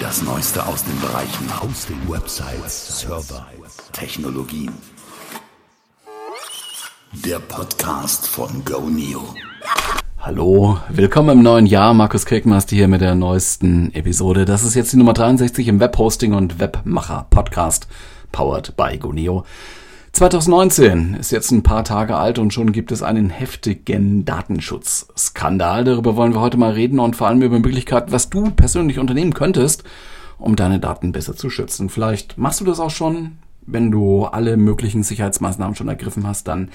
Das Neueste aus den Bereichen Hosting, Websites, Server, Technologien. Der Podcast von GoNeo. Hallo, willkommen im neuen Jahr. Markus Kirkmaster hier mit der neuesten Episode. Das ist jetzt die Nummer 63 im Webhosting und Webmacher Podcast, powered by GoNeo. 2019 ist jetzt ein paar Tage alt und schon gibt es einen heftigen Datenschutzskandal. Darüber wollen wir heute mal reden und vor allem über Möglichkeiten, was du persönlich unternehmen könntest, um deine Daten besser zu schützen. Vielleicht machst du das auch schon. Wenn du alle möglichen Sicherheitsmaßnahmen schon ergriffen hast, dann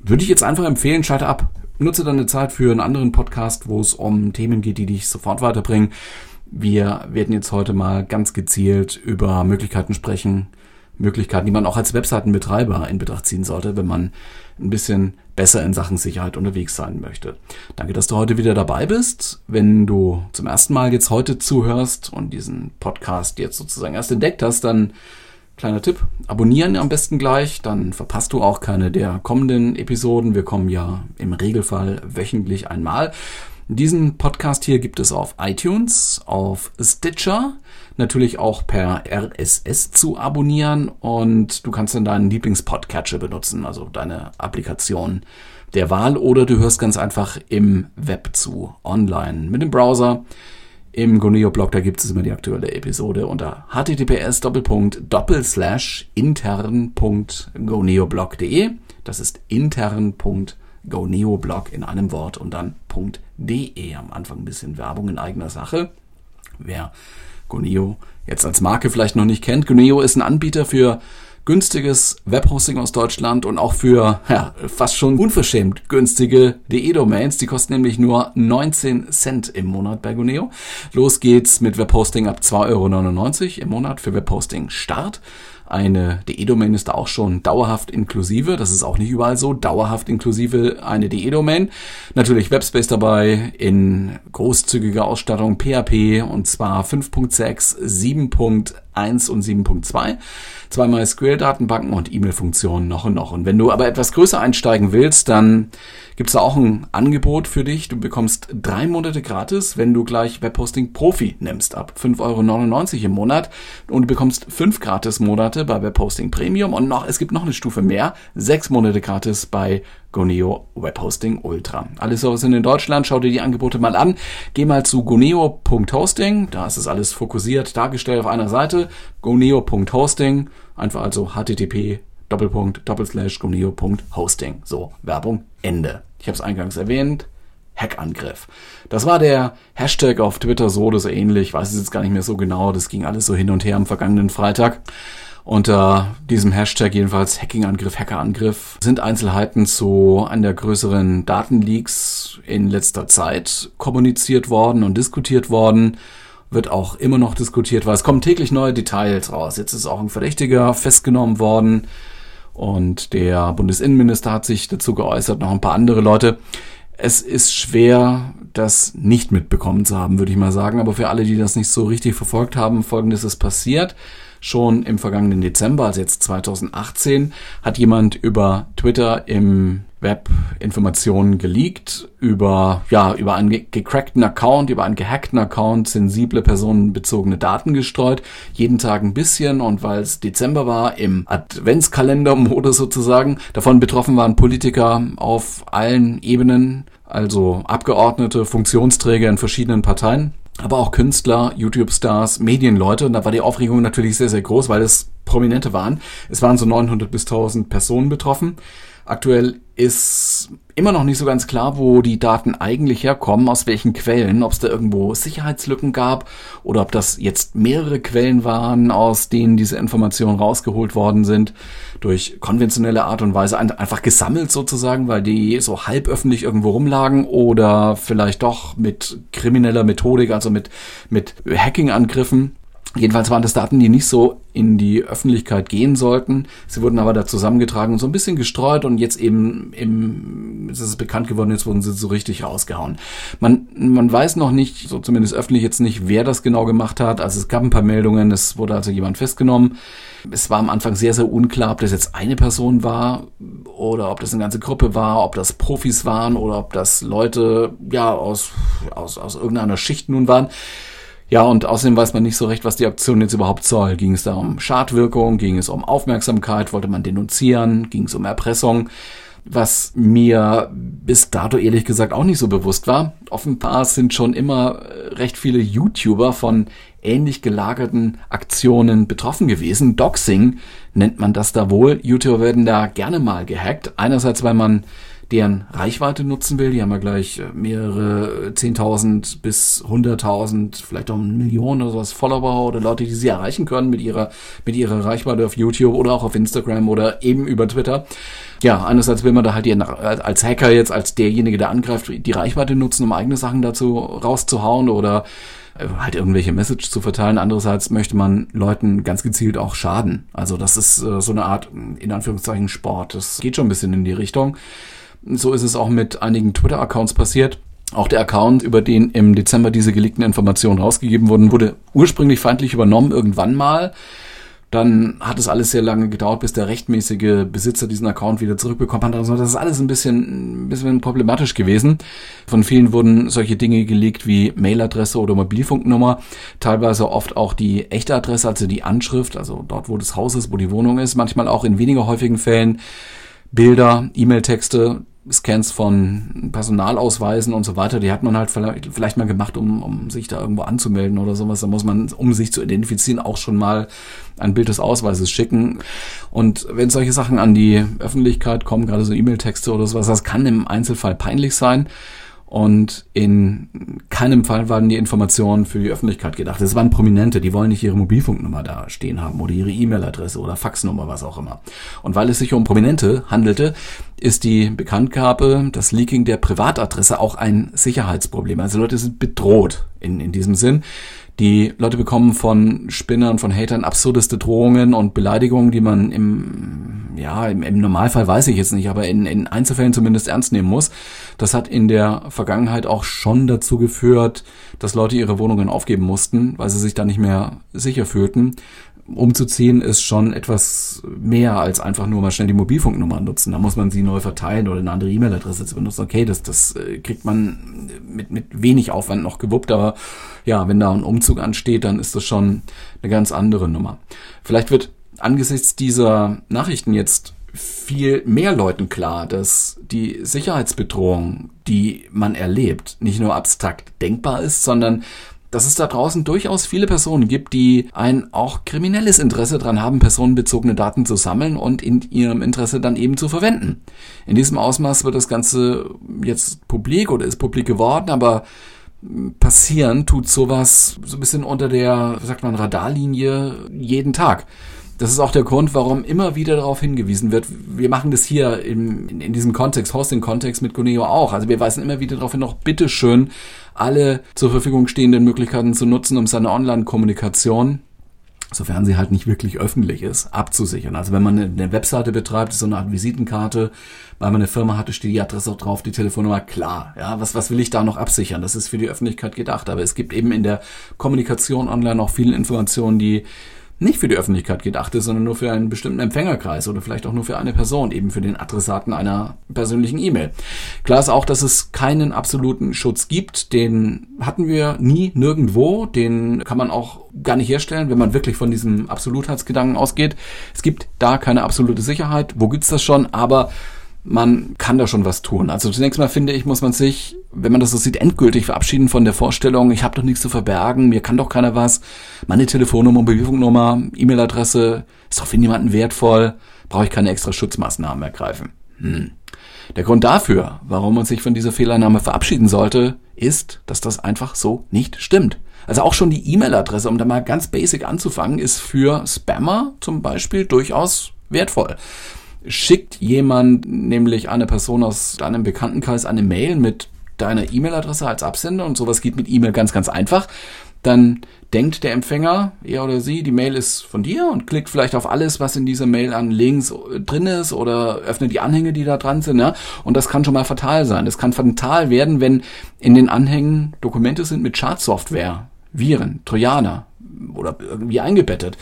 würde ich jetzt einfach empfehlen, schalte ab. Nutze deine Zeit für einen anderen Podcast, wo es um Themen geht, die dich sofort weiterbringen. Wir werden jetzt heute mal ganz gezielt über Möglichkeiten sprechen, Möglichkeiten, die man auch als Webseitenbetreiber in Betracht ziehen sollte, wenn man ein bisschen besser in Sachen Sicherheit unterwegs sein möchte. Danke, dass du heute wieder dabei bist. Wenn du zum ersten Mal jetzt heute zuhörst und diesen Podcast jetzt sozusagen erst entdeckt hast, dann kleiner Tipp, abonnieren am besten gleich, dann verpasst du auch keine der kommenden Episoden. Wir kommen ja im Regelfall wöchentlich einmal. Diesen Podcast hier gibt es auf iTunes, auf Stitcher, natürlich auch per RSS zu abonnieren und du kannst dann deinen Lieblingspodcatcher benutzen, also deine Applikation der Wahl oder du hörst ganz einfach im Web zu, online mit dem Browser. Im Goneo-Blog, da gibt es immer die aktuelle Episode unter https intern.goneoblog.de. Das ist intern.goneoblog.de GoNeoblog in einem Wort und dann .de. Am Anfang ein bisschen Werbung in eigener Sache. Wer Goneo jetzt als Marke vielleicht noch nicht kennt, Goneo ist ein Anbieter für günstiges Webhosting aus Deutschland und auch für ja, fast schon unverschämt günstige DE-Domains. Die kosten nämlich nur 19 Cent im Monat bei Goneo. Los geht's mit Webhosting ab 2,99 Euro im Monat für Webhosting Start. Eine DE-Domain ist da auch schon dauerhaft inklusive. Das ist auch nicht überall so. Dauerhaft inklusive eine DE-Domain. Natürlich Webspace dabei in großzügiger Ausstattung PHP und zwar 5.6, 7.1 und 7.2 zweimal SQL-Datenbanken und E-Mail-Funktionen noch und noch. Und wenn du aber etwas größer einsteigen willst, dann gibt es da auch ein Angebot für dich. Du bekommst drei Monate gratis, wenn du gleich Webhosting Profi nimmst, ab 5,99 Euro im Monat. Und du bekommst fünf gratis Monate bei Webhosting Premium und noch, es gibt noch eine Stufe mehr, sechs Monate gratis bei Goneo Webhosting Ultra. Alle Services in Deutschland, schau dir die Angebote mal an. Geh mal zu goneo.hosting, da ist es alles fokussiert dargestellt auf einer Seite. goneo.hosting, einfach also http Doppelpunkt, Doppelslash, goneo.hosting. So, Werbung, Ende. Ich habe es eingangs erwähnt. Hackangriff. Das war der Hashtag auf Twitter so oder so ähnlich. Ich weiß es jetzt gar nicht mehr so genau. Das ging alles so hin und her am vergangenen Freitag. Unter diesem Hashtag jedenfalls Hackingangriff, Hackerangriff sind Einzelheiten zu an der größeren Datenleaks in letzter Zeit kommuniziert worden und diskutiert worden. Wird auch immer noch diskutiert, weil es kommen täglich neue Details raus. Jetzt ist auch ein Verdächtiger festgenommen worden und der Bundesinnenminister hat sich dazu geäußert, noch ein paar andere Leute. Es ist schwer, das nicht mitbekommen zu haben, würde ich mal sagen. Aber für alle, die das nicht so richtig verfolgt haben, folgendes ist passiert. Schon im vergangenen Dezember, also jetzt 2018, hat jemand über Twitter im Web Informationen geleakt über, ja, über einen gecrackten Account, über einen gehackten Account, sensible personenbezogene Daten gestreut. Jeden Tag ein bisschen und weil es Dezember war, im Adventskalender-Modus sozusagen. Davon betroffen waren Politiker auf allen Ebenen, also Abgeordnete, Funktionsträger in verschiedenen Parteien aber auch Künstler, YouTube-Stars, Medienleute. Und da war die Aufregung natürlich sehr, sehr groß, weil es Prominente waren. Es waren so 900 bis 1000 Personen betroffen. Aktuell ist immer noch nicht so ganz klar, wo die Daten eigentlich herkommen, aus welchen Quellen, ob es da irgendwo Sicherheitslücken gab oder ob das jetzt mehrere Quellen waren, aus denen diese Informationen rausgeholt worden sind, durch konventionelle Art und Weise einfach gesammelt sozusagen, weil die so halb öffentlich irgendwo rumlagen oder vielleicht doch mit krimineller Methodik, also mit, mit Hacking-Angriffen Jedenfalls waren das Daten, die nicht so in die Öffentlichkeit gehen sollten. Sie wurden aber da zusammengetragen und so ein bisschen gestreut und jetzt eben im, es ist bekannt geworden, jetzt wurden sie so richtig rausgehauen. Man, man weiß noch nicht, so zumindest öffentlich jetzt nicht, wer das genau gemacht hat. Also es gab ein paar Meldungen, es wurde also jemand festgenommen. Es war am Anfang sehr, sehr unklar, ob das jetzt eine Person war oder ob das eine ganze Gruppe war, ob das Profis waren oder ob das Leute, ja, aus, aus, aus irgendeiner Schicht nun waren. Ja, und außerdem weiß man nicht so recht, was die Aktion jetzt überhaupt soll. Ging es da um Schadwirkung? Ging es um Aufmerksamkeit? Wollte man denunzieren? Ging es um Erpressung? Was mir bis dato ehrlich gesagt auch nicht so bewusst war. Offenbar sind schon immer äh, recht viele YouTuber von ähnlich gelagerten Aktionen betroffen gewesen. Doxing nennt man das da wohl. YouTuber werden da gerne mal gehackt. Einerseits, weil man deren Reichweite nutzen will. Die haben ja gleich äh, mehrere 10.000 bis 100.000, vielleicht auch Millionen oder sowas Follower oder Leute, die sie erreichen können mit ihrer, mit ihrer Reichweite auf YouTube oder auch auf Instagram oder eben über Twitter. Ja, einerseits will man da halt als Hacker jetzt, als derjenige, der angreift, die Reichweite nutzen, um eigene Sachen dazu rauszuhauen oder äh, halt irgendwelche Message zu verteilen. Andererseits möchte man Leuten ganz gezielt auch schaden. Also das ist äh, so eine Art, in Anführungszeichen, Sport. Das geht schon ein bisschen in die Richtung. So ist es auch mit einigen Twitter-Accounts passiert. Auch der Account, über den im Dezember diese geleakten Informationen rausgegeben wurden, wurde ursprünglich feindlich übernommen, irgendwann mal. Dann hat es alles sehr lange gedauert, bis der rechtmäßige Besitzer diesen Account wieder zurückbekommen hat. Also das ist alles ein bisschen, ein bisschen problematisch gewesen. Von vielen wurden solche Dinge gelegt wie Mailadresse oder Mobilfunknummer, teilweise oft auch die echte Adresse, also die Anschrift, also dort, wo das Haus ist, wo die Wohnung ist, manchmal auch in weniger häufigen Fällen Bilder, E-Mail-Texte, Scans von Personalausweisen und so weiter, die hat man halt vielleicht, vielleicht mal gemacht, um, um sich da irgendwo anzumelden oder sowas. Da muss man, um sich zu identifizieren, auch schon mal ein Bild des Ausweises schicken. Und wenn solche Sachen an die Öffentlichkeit kommen, gerade so E-Mail-Texte oder sowas, das kann im Einzelfall peinlich sein. Und in keinem Fall waren die Informationen für die Öffentlichkeit gedacht. Es waren Prominente, die wollen nicht ihre Mobilfunknummer da stehen haben oder ihre E-Mail-Adresse oder Faxnummer, was auch immer. Und weil es sich um Prominente handelte, ist die Bekanntgabe, das Leaking der Privatadresse auch ein Sicherheitsproblem. Also Leute sind bedroht in, in diesem Sinn. Die Leute bekommen von Spinnern, von Hatern absurdeste Drohungen und Beleidigungen, die man im, ja, im, im Normalfall weiß ich jetzt nicht, aber in, in Einzelfällen zumindest ernst nehmen muss. Das hat in der Vergangenheit auch schon dazu geführt, dass Leute ihre Wohnungen aufgeben mussten, weil sie sich da nicht mehr sicher fühlten umzuziehen ist schon etwas mehr als einfach nur mal schnell die Mobilfunknummer nutzen. Da muss man sie neu verteilen oder eine andere E-Mail-Adresse zu benutzen. Okay, das, das äh, kriegt man mit, mit wenig Aufwand noch gewuppt, aber ja, wenn da ein Umzug ansteht, dann ist das schon eine ganz andere Nummer. Vielleicht wird angesichts dieser Nachrichten jetzt viel mehr Leuten klar, dass die Sicherheitsbedrohung, die man erlebt, nicht nur abstrakt denkbar ist, sondern dass es da draußen durchaus viele Personen gibt, die ein auch kriminelles Interesse daran haben, personenbezogene Daten zu sammeln und in ihrem Interesse dann eben zu verwenden. In diesem Ausmaß wird das Ganze jetzt publik oder ist publik geworden, aber passieren tut sowas so ein bisschen unter der, sagt man, Radarlinie jeden Tag. Das ist auch der Grund, warum immer wieder darauf hingewiesen wird. Wir machen das hier in, in, in diesem Kontext, Hosting-Kontext mit Guneo auch. Also wir weisen immer wieder darauf hin, noch bitteschön alle zur Verfügung stehenden Möglichkeiten zu nutzen, um seine Online-Kommunikation sofern sie halt nicht wirklich öffentlich ist, abzusichern. Also wenn man eine Webseite betreibt, so eine Art Visitenkarte, weil man eine Firma hatte, steht die Adresse auch drauf, die Telefonnummer, klar. Ja, was, was will ich da noch absichern? Das ist für die Öffentlichkeit gedacht. Aber es gibt eben in der Kommunikation online auch viele Informationen, die nicht für die Öffentlichkeit gedacht ist, sondern nur für einen bestimmten Empfängerkreis oder vielleicht auch nur für eine Person, eben für den Adressaten einer persönlichen E-Mail. Klar ist auch, dass es keinen absoluten Schutz gibt. Den hatten wir nie nirgendwo. Den kann man auch gar nicht herstellen, wenn man wirklich von diesem Absolutheitsgedanken ausgeht. Es gibt da keine absolute Sicherheit. Wo gibt's das schon? Aber man kann da schon was tun. Also zunächst mal finde ich, muss man sich, wenn man das so sieht, endgültig verabschieden von der Vorstellung, ich habe doch nichts zu verbergen, mir kann doch keiner was. Meine Telefonnummer, Mobilfunknummer, E-Mail-Adresse ist doch für niemanden wertvoll, brauche ich keine extra Schutzmaßnahmen ergreifen. Hm. Der Grund dafür, warum man sich von dieser Fehlannahme verabschieden sollte, ist, dass das einfach so nicht stimmt. Also auch schon die E-Mail-Adresse, um da mal ganz basic anzufangen, ist für Spammer zum Beispiel durchaus wertvoll schickt jemand, nämlich eine Person aus deinem Bekanntenkreis, eine Mail mit deiner E-Mail-Adresse als Absender und sowas geht mit E-Mail ganz, ganz einfach, dann denkt der Empfänger, er oder sie, die Mail ist von dir und klickt vielleicht auf alles, was in dieser Mail an Links drin ist oder öffnet die Anhänge, die da dran sind. Ja? Und das kann schon mal fatal sein. Es kann fatal werden, wenn in den Anhängen Dokumente sind mit Schadsoftware, Viren, Trojaner oder irgendwie eingebettet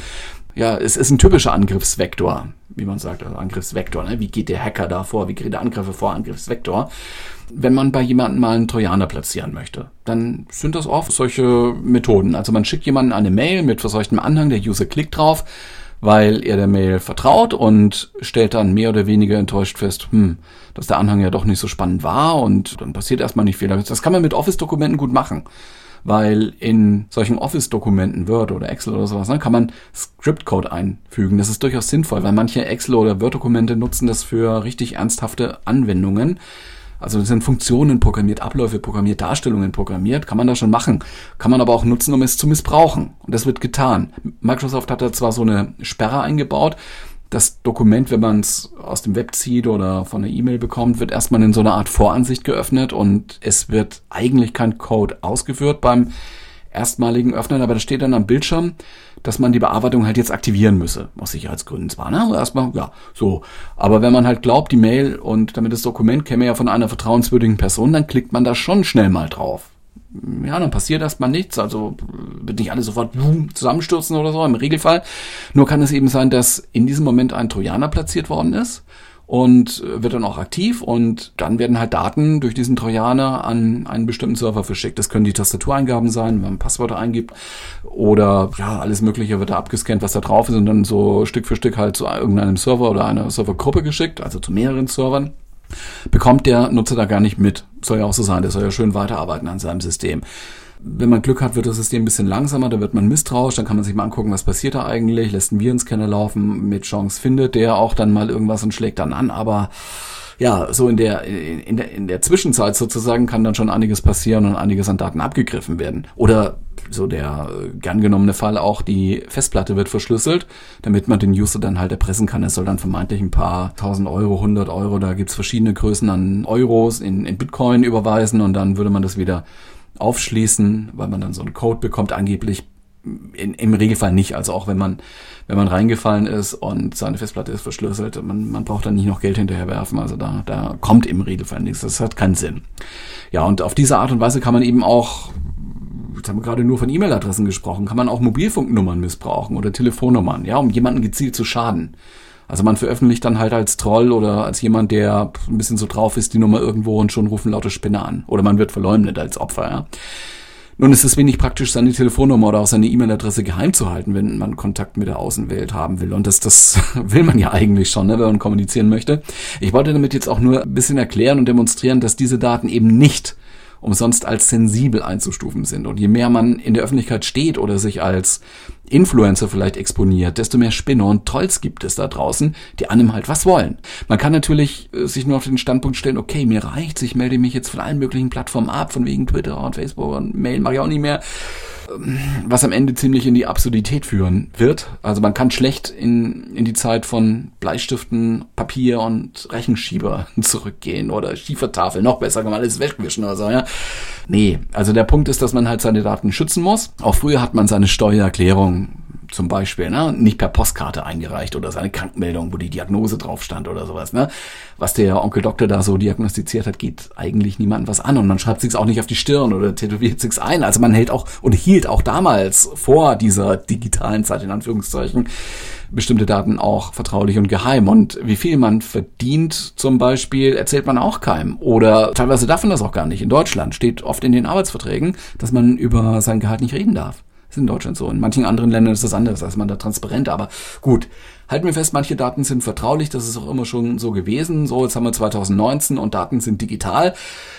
ja, es ist ein typischer Angriffsvektor. Wie man sagt, also Angriffsvektor. Ne? Wie geht der Hacker da vor? Wie geht der Angreifer vor? Angriffsvektor. Wenn man bei jemandem mal einen Trojaner platzieren möchte, dann sind das oft solche Methoden. Also man schickt jemanden eine Mail mit verseuchtem Anhang, der User klickt drauf, weil er der Mail vertraut und stellt dann mehr oder weniger enttäuscht fest, hm, dass der Anhang ja doch nicht so spannend war und dann passiert erstmal nicht viel. Das kann man mit Office-Dokumenten gut machen weil in solchen Office-Dokumenten, Word oder Excel oder sowas, ne, kann man Script-Code einfügen. Das ist durchaus sinnvoll, weil manche Excel- oder Word-Dokumente nutzen das für richtig ernsthafte Anwendungen. Also das sind Funktionen programmiert, Abläufe programmiert, Darstellungen programmiert, kann man da schon machen. Kann man aber auch nutzen, um es zu missbrauchen. Und das wird getan. Microsoft hat da zwar so eine Sperre eingebaut, das Dokument, wenn man es aus dem Web zieht oder von der E-Mail bekommt, wird erstmal in so einer Art Voransicht geöffnet und es wird eigentlich kein Code ausgeführt beim erstmaligen Öffnen, aber da steht dann am Bildschirm, dass man die Bearbeitung halt jetzt aktivieren müsse. Aus Sicherheitsgründen zwar, ne? Aber erstmal, ja, so. Aber wenn man halt glaubt, die Mail und damit das Dokument käme ja von einer vertrauenswürdigen Person, dann klickt man da schon schnell mal drauf ja, dann passiert erstmal nichts, also wird nicht alles sofort zusammenstürzen oder so, im Regelfall. Nur kann es eben sein, dass in diesem Moment ein Trojaner platziert worden ist und wird dann auch aktiv und dann werden halt Daten durch diesen Trojaner an einen bestimmten Server verschickt. Das können die Tastatureingaben sein, wenn man Passwörter eingibt oder ja, alles mögliche wird da abgescannt, was da drauf ist und dann so Stück für Stück halt zu irgendeinem Server oder einer Servergruppe geschickt, also zu mehreren Servern bekommt der Nutzer da gar nicht mit. Soll ja auch so sein, der soll ja schön weiterarbeiten an seinem System. Wenn man Glück hat, wird das System ein bisschen langsamer, da wird man misstrauisch, dann kann man sich mal angucken, was passiert da eigentlich, lässt einen Virenscanner laufen, mit Chance findet der auch dann mal irgendwas und schlägt dann an, aber ja, so in der, in der, in der Zwischenzeit sozusagen kann dann schon einiges passieren und einiges an Daten abgegriffen werden. Oder so der äh, gern genommene Fall auch, die Festplatte wird verschlüsselt, damit man den User dann halt erpressen kann. Es soll dann vermeintlich ein paar tausend Euro, hundert Euro, da gibt's verschiedene Größen an Euros in, in Bitcoin überweisen und dann würde man das wieder aufschließen, weil man dann so einen Code bekommt, angeblich in, im Regelfall nicht. Also auch wenn man, wenn man reingefallen ist und seine Festplatte ist verschlüsselt, man, man braucht dann nicht noch Geld hinterher werfen. Also da, da kommt im Regelfall nichts. Das hat keinen Sinn. Ja, und auf diese Art und Weise kann man eben auch, jetzt haben wir gerade nur von E-Mail-Adressen gesprochen, kann man auch Mobilfunknummern missbrauchen oder Telefonnummern, ja, um jemanden gezielt zu schaden. Also man veröffentlicht dann halt als Troll oder als jemand, der ein bisschen so drauf ist, die Nummer irgendwo und schon rufen laute Spinner an. Oder man wird verleumdet als Opfer, ja. Nun ist es wenig praktisch, seine Telefonnummer oder auch seine E-Mail-Adresse geheim zu halten, wenn man Kontakt mit der Außenwelt haben will. Und das, das will man ja eigentlich schon, ne, wenn man kommunizieren möchte. Ich wollte damit jetzt auch nur ein bisschen erklären und demonstrieren, dass diese Daten eben nicht umsonst als sensibel einzustufen sind. Und je mehr man in der Öffentlichkeit steht oder sich als Influencer vielleicht exponiert, desto mehr Spinner und Trolls gibt es da draußen, die einem halt was wollen. Man kann natürlich äh, sich nur auf den Standpunkt stellen, okay, mir reicht's, ich melde mich jetzt von allen möglichen Plattformen ab, von wegen Twitter und Facebook und Mail mache ich auch nicht mehr was am Ende ziemlich in die Absurdität führen wird. Also man kann schlecht in, in die Zeit von Bleistiften, Papier und Rechenschieber zurückgehen oder Schiefertafel, noch besser kann man alles wegwischen oder so, ja. Nee, also der Punkt ist, dass man halt seine Daten schützen muss. Auch früher hat man seine Steuererklärung zum Beispiel, ne, nicht per Postkarte eingereicht oder seine Krankmeldung, wo die Diagnose drauf stand oder sowas, ne. Was der Onkel Doktor da so diagnostiziert hat, geht eigentlich niemandem was an und man schreibt sich's auch nicht auf die Stirn oder tätowiert sich's ein. Also man hält auch und hielt auch damals vor dieser digitalen Zeit in Anführungszeichen bestimmte Daten auch vertraulich und geheim. Und wie viel man verdient zum Beispiel, erzählt man auch keinem. Oder teilweise darf man das auch gar nicht. In Deutschland steht oft in den Arbeitsverträgen, dass man über sein Gehalt nicht reden darf ist in Deutschland so. In manchen anderen Ländern ist das anders, da ist man da transparent. Aber gut, halten wir fest, manche Daten sind vertraulich. Das ist auch immer schon so gewesen. So, jetzt haben wir 2019 und Daten sind digital.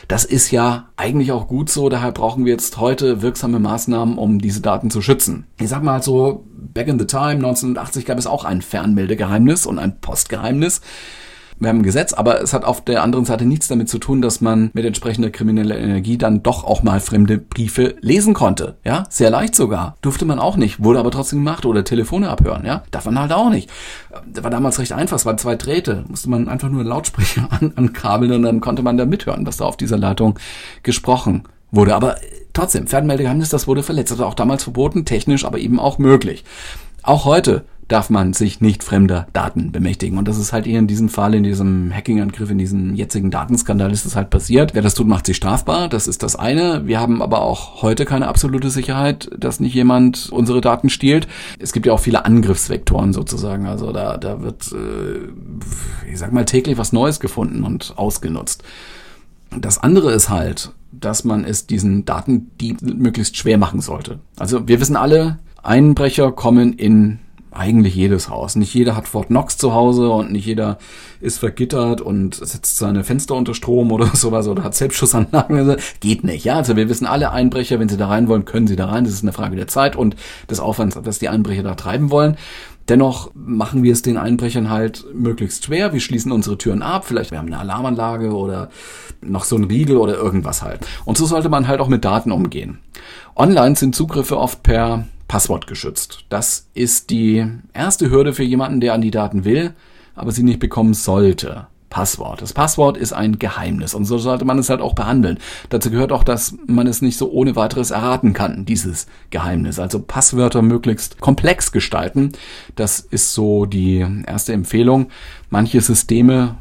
Das ist ja eigentlich auch gut so. Daher brauchen wir jetzt heute wirksame Maßnahmen, um diese Daten zu schützen. Ich sag mal so, back in the time, 1980 gab es auch ein Fernmeldegeheimnis und ein Postgeheimnis wir haben ein Gesetz, aber es hat auf der anderen Seite nichts damit zu tun, dass man mit entsprechender krimineller Energie dann doch auch mal fremde Briefe lesen konnte. Ja, sehr leicht sogar. Durfte man auch nicht, wurde aber trotzdem gemacht oder Telefone abhören. Ja, darf man halt auch nicht. Das war damals recht einfach, es waren zwei Drähte. Musste man einfach nur einen Lautsprecher an, ankabeln und dann konnte man da mithören, was da auf dieser Leitung gesprochen wurde. Aber trotzdem, Fernmeldegeheimnis, das wurde verletzt. Das war auch damals verboten, technisch, aber eben auch möglich. Auch heute darf man sich nicht fremder Daten bemächtigen. Und das ist halt eher in diesem Fall, in diesem Hacking-Angriff, in diesem jetzigen Datenskandal ist das halt passiert. Wer das tut, macht sich strafbar. Das ist das eine. Wir haben aber auch heute keine absolute Sicherheit, dass nicht jemand unsere Daten stiehlt. Es gibt ja auch viele Angriffsvektoren sozusagen. Also da, da wird, äh, ich sag mal, täglich was Neues gefunden und ausgenutzt. Das andere ist halt, dass man es diesen Datendieb möglichst schwer machen sollte. Also wir wissen alle, Einbrecher kommen in eigentlich jedes Haus. Nicht jeder hat Fort Knox zu Hause und nicht jeder ist vergittert und setzt seine Fenster unter Strom oder sowas oder hat Selbstschussanlagen. Also geht nicht, ja. Also wir wissen alle Einbrecher, wenn sie da rein wollen, können sie da rein. Das ist eine Frage der Zeit und des Aufwands, was die Einbrecher da treiben wollen. Dennoch machen wir es den Einbrechern halt möglichst schwer. Wir schließen unsere Türen ab. Vielleicht wir haben eine Alarmanlage oder noch so ein Riegel oder irgendwas halt. Und so sollte man halt auch mit Daten umgehen. Online sind Zugriffe oft per Passwort geschützt. Das ist die erste Hürde für jemanden, der an die Daten will, aber sie nicht bekommen sollte. Passwort. Das Passwort ist ein Geheimnis und so sollte man es halt auch behandeln. Dazu gehört auch, dass man es nicht so ohne weiteres erraten kann, dieses Geheimnis. Also Passwörter möglichst komplex gestalten. Das ist so die erste Empfehlung. Manche Systeme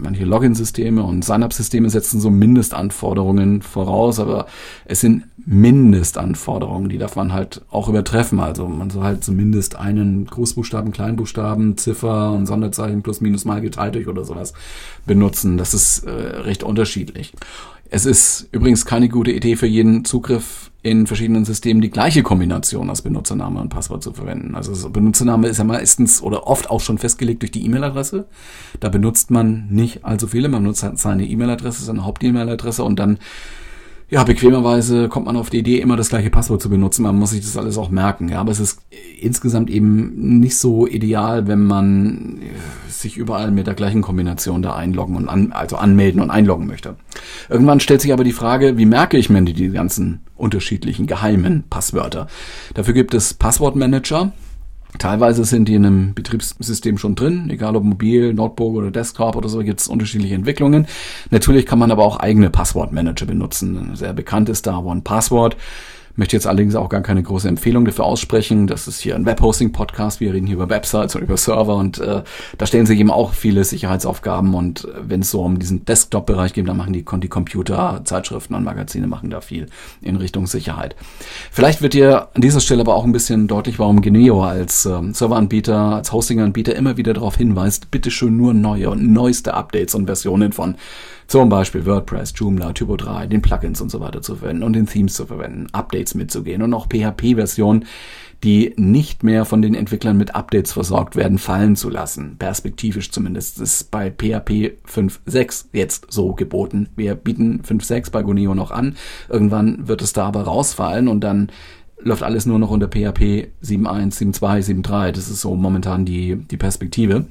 manche Login-Systeme und Sign-up-Systeme setzen so Mindestanforderungen voraus, aber es sind Mindestanforderungen, die darf man halt auch übertreffen. Also man soll halt zumindest einen Großbuchstaben, Kleinbuchstaben, Ziffer und Sonderzeichen plus minus mal geteilt durch oder sowas benutzen. Das ist äh, recht unterschiedlich. Es ist übrigens keine gute Idee für jeden Zugriff in verschiedenen Systemen die gleiche Kombination aus Benutzername und Passwort zu verwenden. Also Benutzername ist ja meistens oder oft auch schon festgelegt durch die E-Mail-Adresse. Da benutzt man nicht allzu viele. Man benutzt halt seine E-Mail-Adresse, seine Haupt-E-Mail-Adresse und dann ja, bequemerweise kommt man auf die Idee, immer das gleiche Passwort zu benutzen. Man muss sich das alles auch merken. Ja, aber es ist insgesamt eben nicht so ideal, wenn man sich überall mit der gleichen Kombination da einloggen und an, also anmelden und einloggen möchte. Irgendwann stellt sich aber die Frage, wie merke ich mir die ganzen unterschiedlichen geheimen Passwörter? Dafür gibt es Passwortmanager. Teilweise sind die in einem Betriebssystem schon drin, egal ob mobil, Notebook oder Desktop oder so, gibt es unterschiedliche Entwicklungen. Natürlich kann man aber auch eigene Passwortmanager benutzen. Sehr bekannt ist da OnePassword. Möchte jetzt allerdings auch gar keine große Empfehlung dafür aussprechen. Das ist hier ein Webhosting-Podcast. Wir reden hier über Websites und über Server und äh, da stellen sich eben auch viele Sicherheitsaufgaben und äh, wenn es so um diesen Desktop-Bereich geht, dann machen die, die Computer, Zeitschriften und Magazine machen da viel in Richtung Sicherheit. Vielleicht wird dir an dieser Stelle aber auch ein bisschen deutlich, warum Geneo als äh, Serveranbieter, als Hosting-Anbieter immer wieder darauf hinweist, bitteschön nur neue und neueste Updates und Versionen von zum Beispiel WordPress, Joomla, Typo 3, den Plugins und so weiter zu verwenden und den Themes zu verwenden, Updates mitzugehen und auch PHP-Versionen, die nicht mehr von den Entwicklern mit Updates versorgt werden, fallen zu lassen. Perspektivisch zumindest. Ist bei PHP 5.6 jetzt so geboten. Wir bieten 5.6 bei Goneo noch an. Irgendwann wird es da aber rausfallen und dann läuft alles nur noch unter PHP 7.1, 7.2, 7.3. Das ist so momentan die, die Perspektive,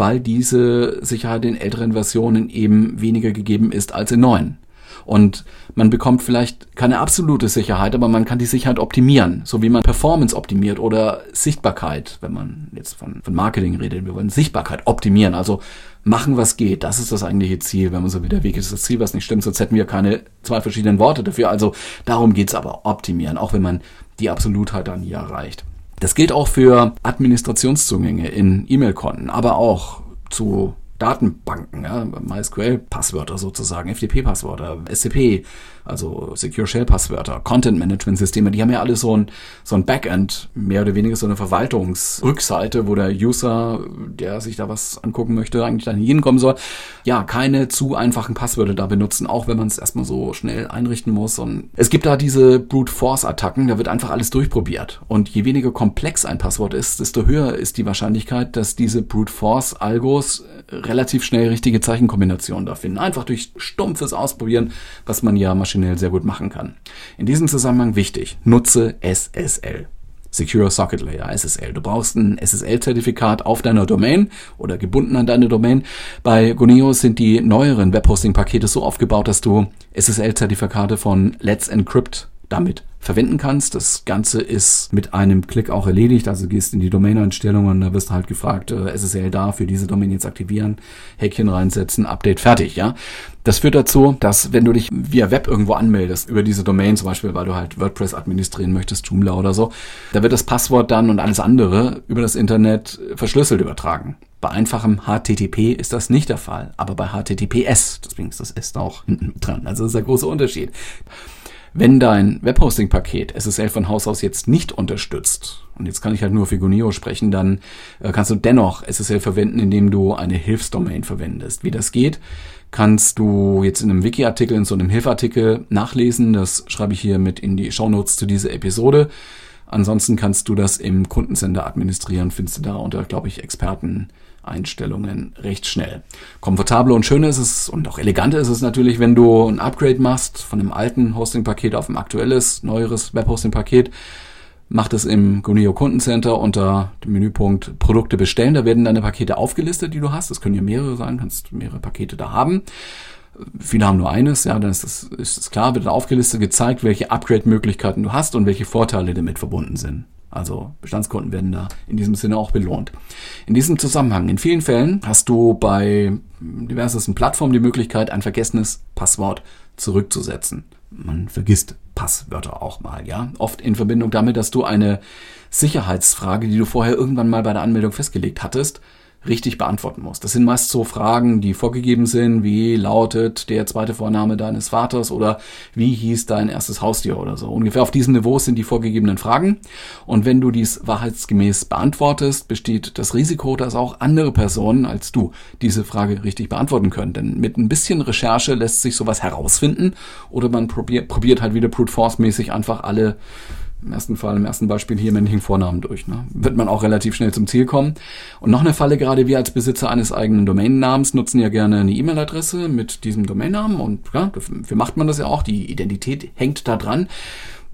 weil diese Sicherheit in älteren Versionen eben weniger gegeben ist als in neuen. Und man bekommt vielleicht keine absolute Sicherheit, aber man kann die Sicherheit optimieren, so wie man Performance optimiert oder Sichtbarkeit, wenn man jetzt von, von Marketing redet. Wir wollen Sichtbarkeit optimieren, also machen, was geht. Das ist das eigentliche Ziel. Wenn man so wie der Weg ist, das Ziel, was nicht stimmt, sonst hätten wir keine zwei verschiedenen Worte dafür. Also darum geht's aber, optimieren, auch wenn man die Absolutheit dann nie erreicht. Das gilt auch für Administrationszugänge in E-Mail-Konten, aber auch zu Datenbanken, ja, MySQL-Passwörter sozusagen, FTP-Passwörter, SCP, also Secure Shell-Passwörter, Content-Management-Systeme, die haben ja alle so ein, so ein Backend, mehr oder weniger so eine Verwaltungsrückseite, wo der User, der sich da was angucken möchte, eigentlich dann hinkommen soll. Ja, keine zu einfachen Passwörter da benutzen, auch wenn man es erstmal so schnell einrichten muss. Und es gibt da diese Brute Force-Attacken, da wird einfach alles durchprobiert. Und je weniger komplex ein Passwort ist, desto höher ist die Wahrscheinlichkeit, dass diese Brute Force-Algos relativ schnell richtige Zeichenkombinationen da finden. Einfach durch stumpfes Ausprobieren, was man ja maschinell sehr gut machen kann. In diesem Zusammenhang wichtig, nutze SSL. Secure Socket Layer, SSL. Du brauchst ein SSL-Zertifikat auf deiner Domain oder gebunden an deine Domain. Bei Goneo sind die neueren Webhosting-Pakete so aufgebaut, dass du SSL-Zertifikate von Let's Encrypt damit verwenden kannst. Das Ganze ist mit einem Klick auch erledigt. Also gehst in die Domain-Einstellungen, da wirst du halt gefragt, äh, SSL da für diese Domain jetzt aktivieren, Häkchen reinsetzen, Update fertig, ja. Das führt dazu, dass wenn du dich via Web irgendwo anmeldest, über diese Domain zum Beispiel, weil du halt WordPress administrieren möchtest, Joomla oder so, da wird das Passwort dann und alles andere über das Internet verschlüsselt übertragen. Bei einfachem HTTP ist das nicht der Fall, aber bei HTTPS, deswegen ist das S auch hinten dran. Also das ist der große Unterschied. Wenn dein Webhosting-Paket SSL von Haus aus jetzt nicht unterstützt, und jetzt kann ich halt nur für Guneo sprechen, dann äh, kannst du dennoch SSL verwenden, indem du eine Hilfsdomain verwendest. Wie das geht, kannst du jetzt in einem Wiki-Artikel, in so einem Hilfartikel nachlesen. Das schreibe ich hier mit in die Shownotes zu dieser Episode. Ansonsten kannst du das im Kundensender administrieren, findest du da unter, glaube ich, Experten Einstellungen recht schnell. Komfortabler und schöner ist es und auch eleganter ist es natürlich, wenn du ein Upgrade machst von einem alten Hosting-Paket auf ein aktuelles, neueres Web-Hosting-Paket. Mach das im Guneo Kundencenter unter dem Menüpunkt Produkte bestellen. Da werden deine Pakete aufgelistet, die du hast. Das können ja mehrere sein, kannst mehrere Pakete da haben. Viele haben nur eines, ja, dann ist das, ist das klar, wird aufgelistet, gezeigt, welche Upgrade-Möglichkeiten du hast und welche Vorteile damit verbunden sind. Also Bestandskunden werden da in diesem Sinne auch belohnt. In diesem Zusammenhang, in vielen Fällen hast du bei diversesten Plattformen die Möglichkeit, ein vergessenes Passwort zurückzusetzen. Man vergisst Passwörter auch mal, ja. Oft in Verbindung damit, dass du eine Sicherheitsfrage, die du vorher irgendwann mal bei der Anmeldung festgelegt hattest, richtig beantworten musst. Das sind meist so Fragen, die vorgegeben sind, wie lautet der zweite Vorname deines Vaters oder wie hieß dein erstes Haustier oder so. Ungefähr auf diesem Niveau sind die vorgegebenen Fragen. Und wenn du dies wahrheitsgemäß beantwortest, besteht das Risiko, dass auch andere Personen als du diese Frage richtig beantworten können. Denn mit ein bisschen Recherche lässt sich sowas herausfinden oder man probiert, probiert halt wieder brute force mäßig einfach alle im ersten Fall, im ersten Beispiel hier männlichen Vornamen durch. Ne? Wird man auch relativ schnell zum Ziel kommen. Und noch eine Falle, gerade wir als Besitzer eines eigenen Domainnamens nutzen ja gerne eine E-Mail-Adresse mit diesem Domainnamen und ja, dafür macht man das ja auch. Die Identität hängt da dran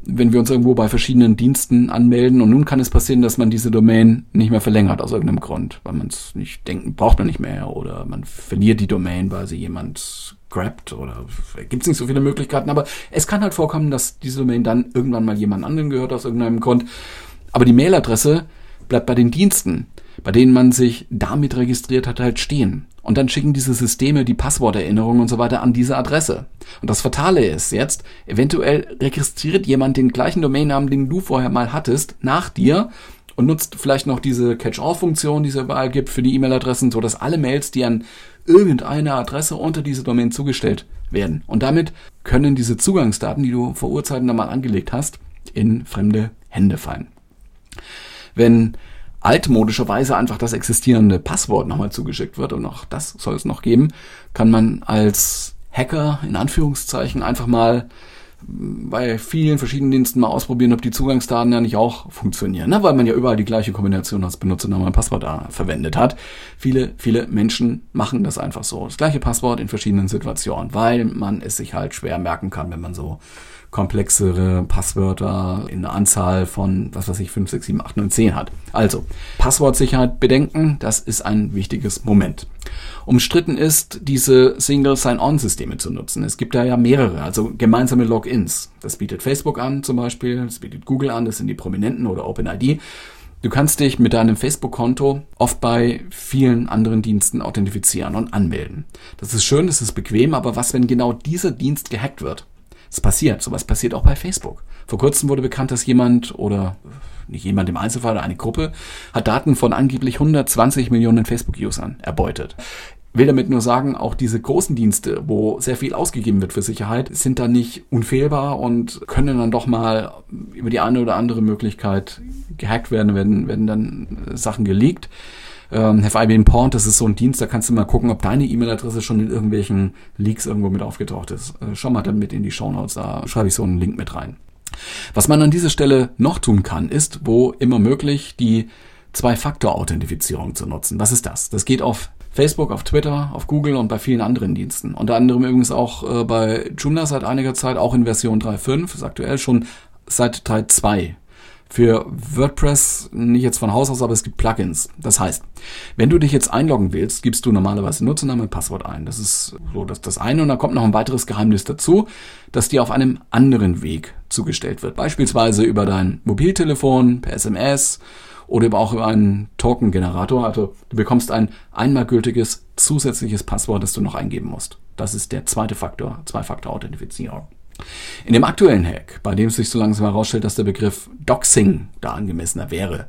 wenn wir uns irgendwo bei verschiedenen Diensten anmelden und nun kann es passieren, dass man diese Domain nicht mehr verlängert aus irgendeinem Grund, weil man es nicht denken, braucht man nicht mehr oder man verliert die Domain, weil sie jemand grabt oder gibt es nicht so viele Möglichkeiten, aber es kann halt vorkommen, dass diese Domain dann irgendwann mal jemand anderen gehört aus irgendeinem Grund. Aber die Mailadresse bleibt bei den Diensten, bei denen man sich damit registriert hat, halt stehen. Und dann schicken diese Systeme die Passworterinnerungen und so weiter an diese Adresse. Und das Fatale ist jetzt, eventuell registriert jemand den gleichen Domainnamen, den du vorher mal hattest, nach dir und nutzt vielleicht noch diese Catch-all-Funktion, die es überall gibt für die E-Mail-Adressen, so dass alle Mails, die an irgendeine Adresse unter diese Domain zugestellt werden. Und damit können diese Zugangsdaten, die du vor Urzeiten einmal angelegt hast, in fremde Hände fallen. Wenn altmodischerweise einfach das existierende Passwort nochmal zugeschickt wird und auch das soll es noch geben, kann man als Hacker in Anführungszeichen einfach mal bei vielen verschiedenen Diensten mal ausprobieren, ob die Zugangsdaten ja nicht auch funktionieren, ne? weil man ja überall die gleiche Kombination als Benutzername und Passwort da verwendet hat. Viele, viele Menschen machen das einfach so. Das gleiche Passwort in verschiedenen Situationen, weil man es sich halt schwer merken kann, wenn man so komplexere Passwörter in einer Anzahl von, was weiß ich, 5, 6, 7, 8, 9, 10 hat. Also, Passwortsicherheit bedenken, das ist ein wichtiges Moment. Umstritten ist, diese Single Sign-On-Systeme zu nutzen. Es gibt da ja mehrere, also gemeinsame Logins. Das bietet Facebook an zum Beispiel, das bietet Google an, das sind die Prominenten oder OpenID. Du kannst dich mit deinem Facebook-Konto oft bei vielen anderen Diensten authentifizieren und anmelden. Das ist schön, das ist bequem, aber was, wenn genau dieser Dienst gehackt wird? Es passiert. Sowas passiert auch bei Facebook. Vor kurzem wurde bekannt, dass jemand oder nicht jemand im Einzelfall oder eine Gruppe hat Daten von angeblich 120 Millionen Facebook-Usern erbeutet. Will damit nur sagen, auch diese großen Dienste, wo sehr viel ausgegeben wird für Sicherheit, sind da nicht unfehlbar und können dann doch mal über die eine oder andere Möglichkeit gehackt werden, werden, werden dann Sachen geleakt ähm, Have I Been Pawned, das ist so ein Dienst, da kannst du mal gucken, ob deine E-Mail-Adresse schon in irgendwelchen Leaks irgendwo mit aufgetaucht ist. Äh, schau mal dann mit in die Show Notes, da schreibe ich so einen Link mit rein. Was man an dieser Stelle noch tun kann, ist, wo immer möglich, die Zwei-Faktor-Authentifizierung zu nutzen. Was ist das? Das geht auf Facebook, auf Twitter, auf Google und bei vielen anderen Diensten. Unter anderem übrigens auch äh, bei Joomla seit einiger Zeit, auch in Version 3.5, ist aktuell schon seit 3.2 Für WordPress nicht jetzt von Haus aus, aber es gibt Plugins. Das heißt, wenn du dich jetzt einloggen willst, gibst du normalerweise Nutzername und Passwort ein. Das ist so das, das eine und dann kommt noch ein weiteres Geheimnis dazu, das dir auf einem anderen Weg zugestellt wird. Beispielsweise über dein Mobiltelefon, per SMS oder auch über einen Token-Generator. Also du bekommst ein einmal gültiges zusätzliches Passwort, das du noch eingeben musst. Das ist der zweite Faktor, Zwei-Faktor-Authentifizierung. In dem aktuellen Hack, bei dem es sich so langsam herausstellt, dass der Begriff Doxing da angemessener wäre,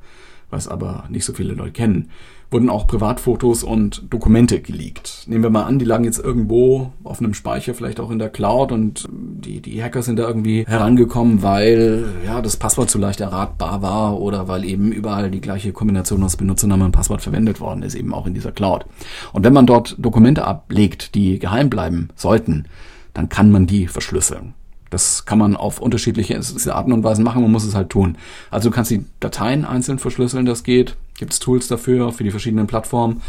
was aber nicht so viele Leute kennen, wurden auch Privatfotos und Dokumente geleakt. Nehmen wir mal an, die lagen jetzt irgendwo auf einem Speicher, vielleicht auch in der Cloud und die, die Hacker sind da irgendwie herangekommen, weil ja das Passwort zu leicht erratbar war oder weil eben überall die gleiche Kombination aus Benutzername und Passwort verwendet worden ist, eben auch in dieser Cloud. Und wenn man dort Dokumente ablegt, die geheim bleiben sollten, dann kann man die verschlüsseln. Das kann man auf unterschiedliche Arten und Weisen machen, man muss es halt tun. Also du kannst die Dateien einzeln verschlüsseln, das geht. Gibt es Tools dafür, für die verschiedenen Plattformen.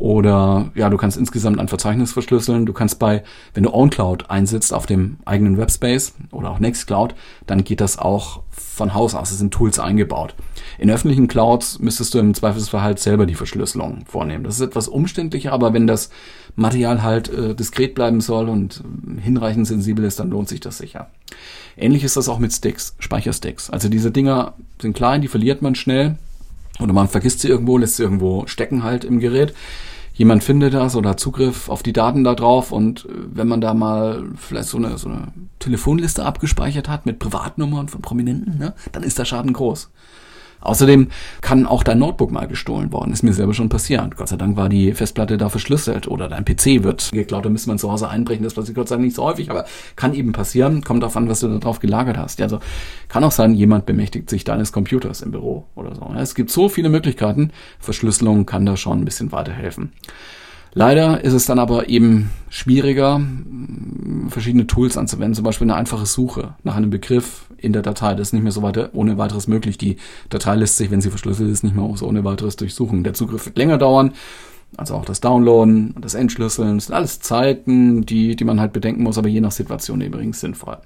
Oder ja, du kannst insgesamt ein Verzeichnis verschlüsseln. Du kannst bei, wenn du OwnCloud einsetzt auf dem eigenen Webspace oder auch Nextcloud, dann geht das auch von Haus aus. Es sind Tools eingebaut. In öffentlichen Clouds müsstest du im Zweifelsfall halt selber die Verschlüsselung vornehmen. Das ist etwas umständlicher, aber wenn das Material halt äh, diskret bleiben soll und äh, hinreichend sensibel ist, dann lohnt sich das sicher. Ähnlich ist das auch mit Sticks, Speichersticks. Also diese Dinger sind klein, die verliert man schnell oder man vergisst sie irgendwo, lässt sie irgendwo stecken halt im Gerät jemand findet das oder Zugriff auf die Daten da drauf und äh, wenn man da mal vielleicht so eine, so eine Telefonliste abgespeichert hat mit Privatnummern von Prominenten, ne, dann ist der Schaden groß. Außerdem kann auch dein Notebook mal gestohlen worden. Ist mir selber schon passiert. Gott sei Dank war die Festplatte da verschlüsselt oder dein PC wird geklaut. Da müsste man zu Hause einbrechen. Das passiert Gott sei Dank nicht so häufig, aber kann eben passieren. Kommt darauf an, was du da drauf gelagert hast. Also kann auch sein, jemand bemächtigt sich deines Computers im Büro oder so. Es gibt so viele Möglichkeiten. Verschlüsselung kann da schon ein bisschen weiterhelfen. Leider ist es dann aber eben schwieriger, verschiedene Tools anzuwenden, zum Beispiel eine einfache Suche nach einem Begriff in der Datei. Das ist nicht mehr so weiter ohne weiteres möglich. Die Datei lässt sich, wenn sie verschlüsselt ist, nicht mehr so ohne weiteres durchsuchen. Der Zugriff wird länger dauern. Also auch das Downloaden und das Entschlüsseln das sind alles Zeiten, die, die man halt bedenken muss, aber je nach Situation übrigens sinnvoll.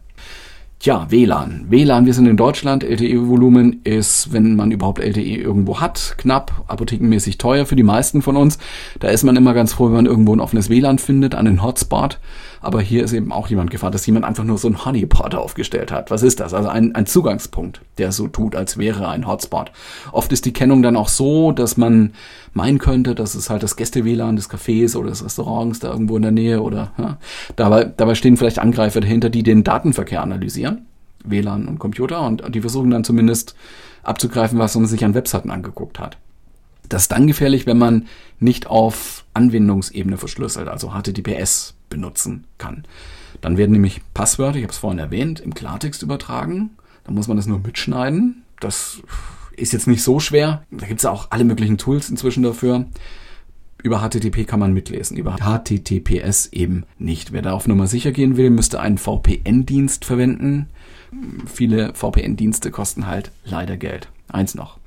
Tja, WLAN. WLAN, wir sind in Deutschland. LTE-Volumen ist, wenn man überhaupt LTE irgendwo hat, knapp, apothekenmäßig teuer für die meisten von uns. Da ist man immer ganz froh, wenn man irgendwo ein offenes WLAN findet, einen Hotspot. Aber hier ist eben auch jemand gefahren, dass jemand einfach nur so ein Honeypot aufgestellt hat. Was ist das? Also ein, ein Zugangspunkt, der so tut, als wäre ein Hotspot. Oft ist die Kennung dann auch so, dass man meinen könnte, dass es halt das Gäste-WLAN des Cafés oder des Restaurants da irgendwo in der Nähe oder ja. dabei, dabei stehen vielleicht Angreifer dahinter, die den Datenverkehr analysieren. WLAN und Computer und die versuchen dann zumindest abzugreifen, was man sich an Webseiten angeguckt hat. Das ist dann gefährlich, wenn man nicht auf Anwendungsebene verschlüsselt, also HTTPS benutzen kann. Dann werden nämlich Passwörter, ich habe es vorhin erwähnt, im Klartext übertragen. Da muss man das nur mitschneiden. Das ist jetzt nicht so schwer. Da gibt es auch alle möglichen Tools inzwischen dafür. Über HTTP kann man mitlesen, über HTTPS eben nicht. Wer da auf Nummer sicher gehen will, müsste einen VPN-Dienst verwenden. Viele VPN-Dienste kosten halt leider Geld. Eins noch.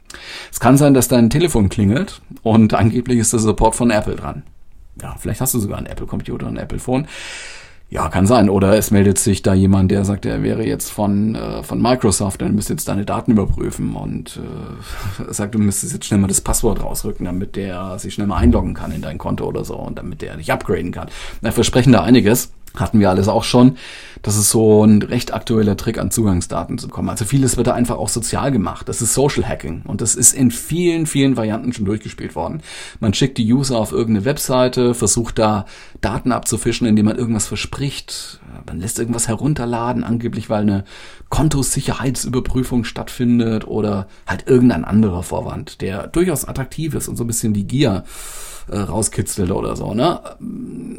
Es kann sein, dass dein Telefon klingelt und angeblich ist der Support von Apple dran. Ja, vielleicht hast du sogar einen Apple-Computer, ein Apple-Phone. Ja, kann sein. Oder es meldet sich da jemand, der sagt, er wäre jetzt von, äh, von Microsoft, dann müsst jetzt deine Daten überprüfen und äh, sagt, du müsstest jetzt schnell mal das Passwort rausrücken, damit der sich schnell mal einloggen kann in dein Konto oder so und damit der dich upgraden kann. Da versprechen da einiges hatten wir alles auch schon. Das ist so ein recht aktueller Trick, an Zugangsdaten zu kommen. Also vieles wird da einfach auch sozial gemacht. Das ist Social Hacking und das ist in vielen, vielen Varianten schon durchgespielt worden. Man schickt die User auf irgendeine Webseite, versucht da Daten abzufischen, indem man irgendwas verspricht. Man lässt irgendwas herunterladen, angeblich weil eine Kontosicherheitsüberprüfung stattfindet oder halt irgendein anderer Vorwand, der durchaus attraktiv ist und so ein bisschen die Gier äh, rauskitzelt oder so, ne?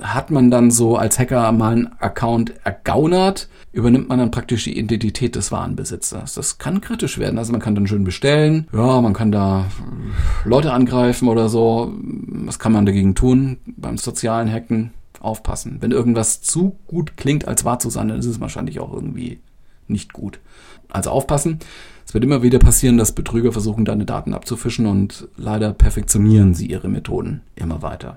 Hat man dann so als Hacker mal einen Account ergaunert, übernimmt man dann praktisch die Identität des Warenbesitzers. Das kann kritisch werden. Also man kann dann schön bestellen, ja, man kann da Leute angreifen oder so. Was kann man dagegen tun? Beim sozialen Hacken aufpassen. Wenn irgendwas zu gut klingt, als wahr zu sein, dann ist es wahrscheinlich auch irgendwie nicht gut. Also aufpassen. Es wird immer wieder passieren, dass Betrüger versuchen, deine Daten abzufischen und leider perfektionieren sie ihre Methoden immer weiter.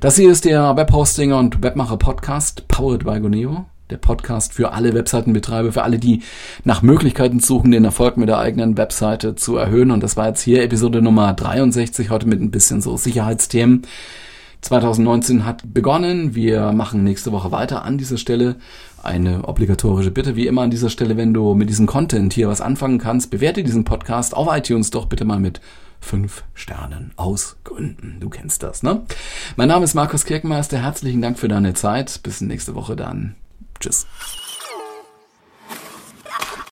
Das hier ist der Webhostinger und Webmacher Podcast, powered by Goneo. der Podcast für alle Webseitenbetreiber, für alle, die nach Möglichkeiten suchen, den Erfolg mit der eigenen Webseite zu erhöhen. Und das war jetzt hier Episode Nummer 63, heute mit ein bisschen so Sicherheitsthemen. 2019 hat begonnen. Wir machen nächste Woche weiter an dieser Stelle. Eine obligatorische Bitte, wie immer an dieser Stelle, wenn du mit diesem Content hier was anfangen kannst, bewerte diesen Podcast auf iTunes doch bitte mal mit fünf Sternen aus Gründen. Du kennst das, ne? Mein Name ist Markus Kirkenmeister. Herzlichen Dank für deine Zeit. Bis nächste Woche dann. Tschüss.